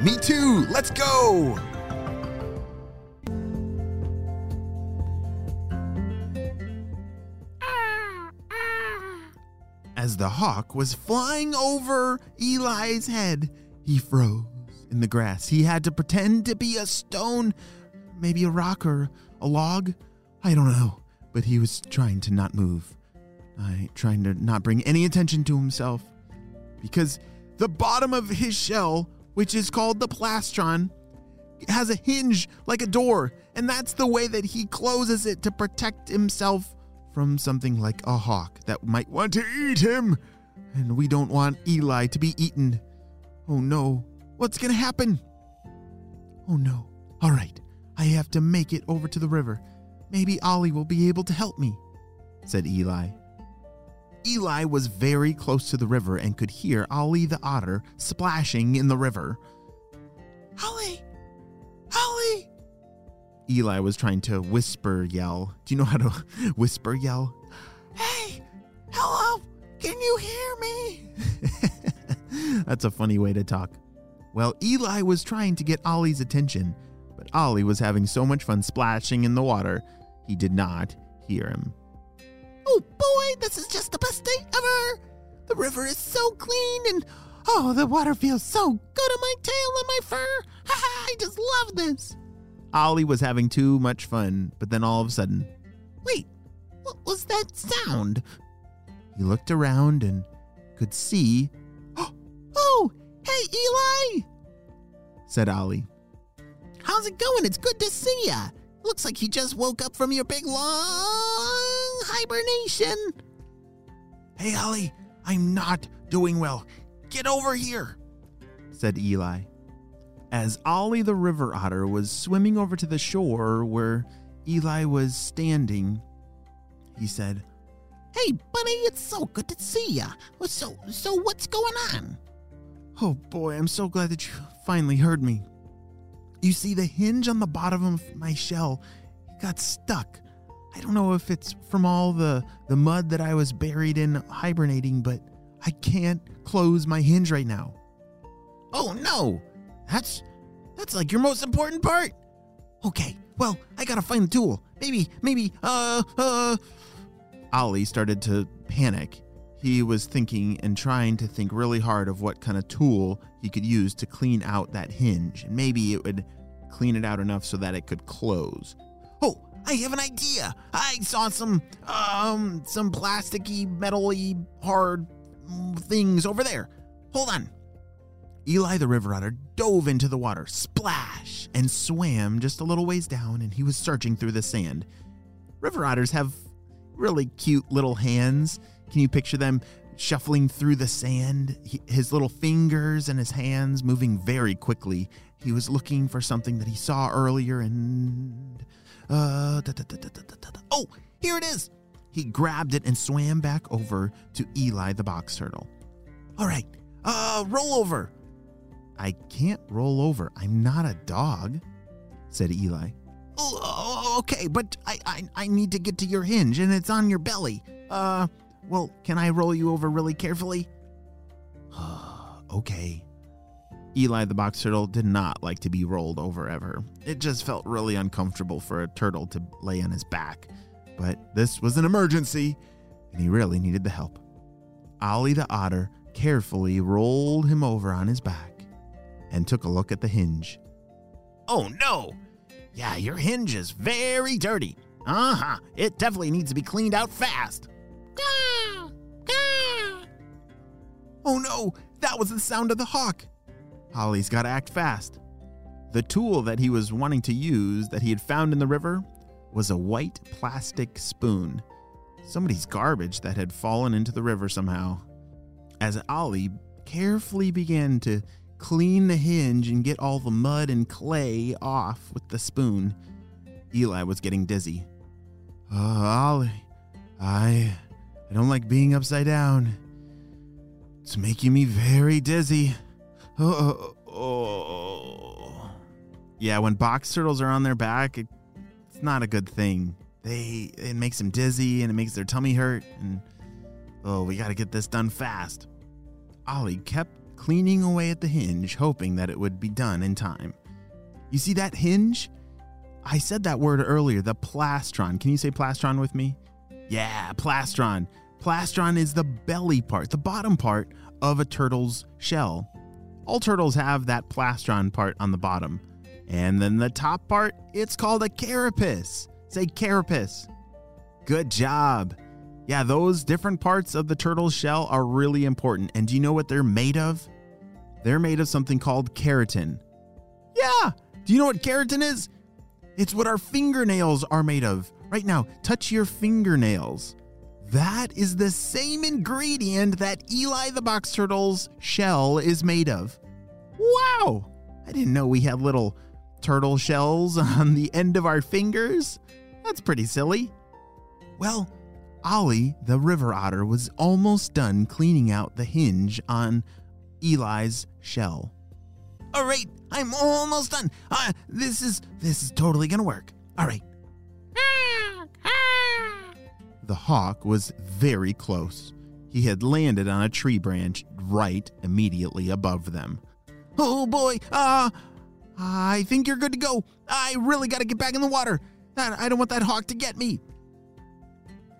Me too! Let's go! As the hawk was flying over Eli's head, he froze in the grass. He had to pretend to be a stone, maybe a rock or a log. I don't know, but he was trying to not move. I trying to not bring any attention to himself because the bottom of his shell, which is called the plastron, has a hinge like a door, and that's the way that he closes it to protect himself from something like a hawk that might want to eat him. And we don't want Eli to be eaten. Oh no, what's gonna happen? Oh no. All right, I have to make it over to the river. Maybe Ollie will be able to help me, said Eli. Eli was very close to the river and could hear Ollie the otter splashing in the river. Ollie! Ollie! Eli was trying to whisper yell. Do you know how to whisper yell? Hey! Hello! Can you hear me? That's a funny way to talk. Well, Eli was trying to get Ollie's attention, but Ollie was having so much fun splashing in the water, he did not hear him. Boy, this is just the best day ever! The river is so clean and oh, the water feels so good on my tail and my fur. Ha ha, I just love this. Ollie was having too much fun, but then all of a sudden, Wait, what was that sound? he looked around and could see, Oh, hey Eli! said Ollie. How's it going? It's good to see ya. Looks like you just woke up from your big long hibernation. Hey, Ollie, I'm not doing well. Get over here, said Eli. As Ollie the river otter was swimming over to the shore where Eli was standing, he said, Hey, buddy, it's so good to see ya. So, so what's going on? Oh boy, I'm so glad that you finally heard me. You see, the hinge on the bottom of my shell got stuck. I don't know if it's from all the, the mud that I was buried in hibernating, but I can't close my hinge right now. Oh no, that's that's like your most important part. Okay, well, I gotta find the tool. Maybe, maybe, uh, uh. Ollie started to panic. He was thinking and trying to think really hard of what kind of tool he could use to clean out that hinge, and maybe it would clean it out enough so that it could close. I have an idea. I saw some, um, some plasticky, metally, hard things over there. Hold on. Eli the river otter dove into the water, splash, and swam just a little ways down, and he was searching through the sand. River otters have really cute little hands. Can you picture them shuffling through the sand? He, his little fingers and his hands moving very quickly. He was looking for something that he saw earlier, and uh, da, da, da, oh, here it is. He grabbed it and swam back over to Eli the box turtle. All right, uh, roll over. I can't roll over. I'm not a dog, said Eli. Oh, okay, but I, I, I need to get to your hinge, and it's on your belly. Uh, well, can I roll you over really carefully? okay. Eli the box turtle did not like to be rolled over ever. It just felt really uncomfortable for a turtle to lay on his back. But this was an emergency, and he really needed the help. Ollie the otter carefully rolled him over on his back and took a look at the hinge. Oh no! Yeah, your hinge is very dirty. Uh huh. It definitely needs to be cleaned out fast. Gah! Gah! Oh no! That was the sound of the hawk. Ollie's got to act fast. The tool that he was wanting to use that he had found in the river was a white plastic spoon. Somebody's garbage that had fallen into the river somehow. As Ollie carefully began to clean the hinge and get all the mud and clay off with the spoon. Eli was getting dizzy. Oh, Ollie, I, I don't like being upside down. It's making me very dizzy. Oh, oh, oh. Yeah, when box turtles are on their back, it, it's not a good thing. They it makes them dizzy and it makes their tummy hurt and oh, we got to get this done fast. Ollie kept cleaning away at the hinge, hoping that it would be done in time. You see that hinge? I said that word earlier, the plastron. Can you say plastron with me? Yeah, plastron. Plastron is the belly part, the bottom part of a turtle's shell. All turtles have that plastron part on the bottom. And then the top part, it's called a carapace. Say carapace. Good job. Yeah, those different parts of the turtle's shell are really important. And do you know what they're made of? They're made of something called keratin. Yeah, do you know what keratin is? It's what our fingernails are made of. Right now, touch your fingernails. That is the same ingredient that Eli the Box Turtle's shell is made of. Wow! I didn't know we had little turtle shells on the end of our fingers. That's pretty silly. Well, Ollie the river otter was almost done cleaning out the hinge on Eli's shell. All right, I'm almost done. Uh, this is this is totally gonna work. All right. The hawk was very close. He had landed on a tree branch right immediately above them. Oh boy, uh, I think you're good to go. I really gotta get back in the water. I don't want that hawk to get me.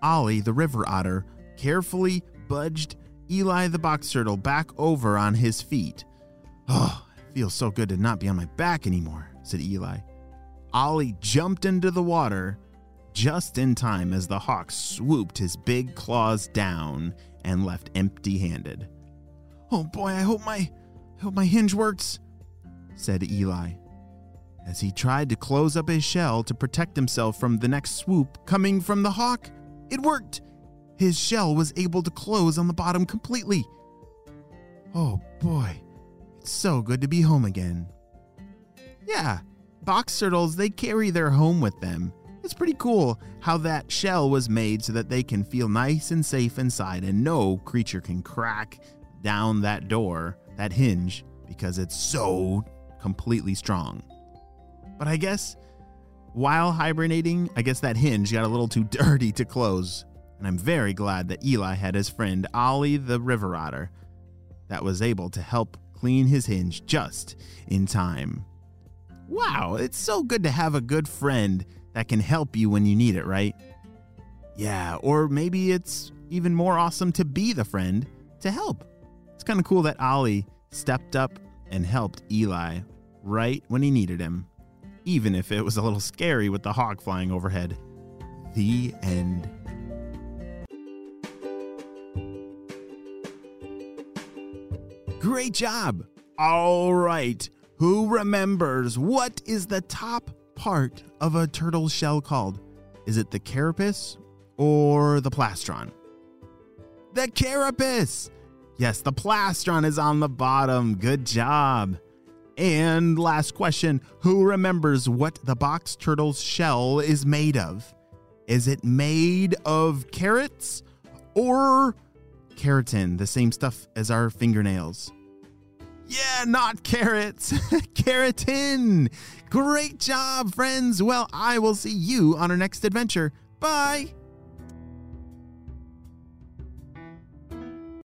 Ollie, the river otter, carefully budged Eli the box turtle back over on his feet. Oh, it feels so good to not be on my back anymore, said Eli. Ollie jumped into the water just in time as the hawk swooped his big claws down and left empty handed. Oh boy, I hope my I hope my hinge works, said Eli. As he tried to close up his shell to protect himself from the next swoop coming from the hawk, it worked. His shell was able to close on the bottom completely. Oh boy, it's so good to be home again. Yeah, box turtles, they carry their home with them. It's pretty cool how that shell was made so that they can feel nice and safe inside and no creature can crack down that door, that hinge, because it's so completely strong. But I guess while hibernating, I guess that hinge got a little too dirty to close. And I'm very glad that Eli had his friend Ollie the River Otter that was able to help clean his hinge just in time. Wow, it's so good to have a good friend that can help you when you need it, right? Yeah, or maybe it's even more awesome to be the friend to help. It's kind of cool that Ollie stepped up and helped Eli right when he needed him even if it was a little scary with the hawk flying overhead. The end. Great job! All right, who remembers what is the top part of a turtle shell called? Is it the carapace or the plastron? The carapace! Yes, the plastron is on the bottom. Good job. And last question Who remembers what the box turtle's shell is made of? Is it made of carrots or keratin, the same stuff as our fingernails? Yeah, not carrots, keratin. Great job, friends. Well, I will see you on our next adventure. Bye.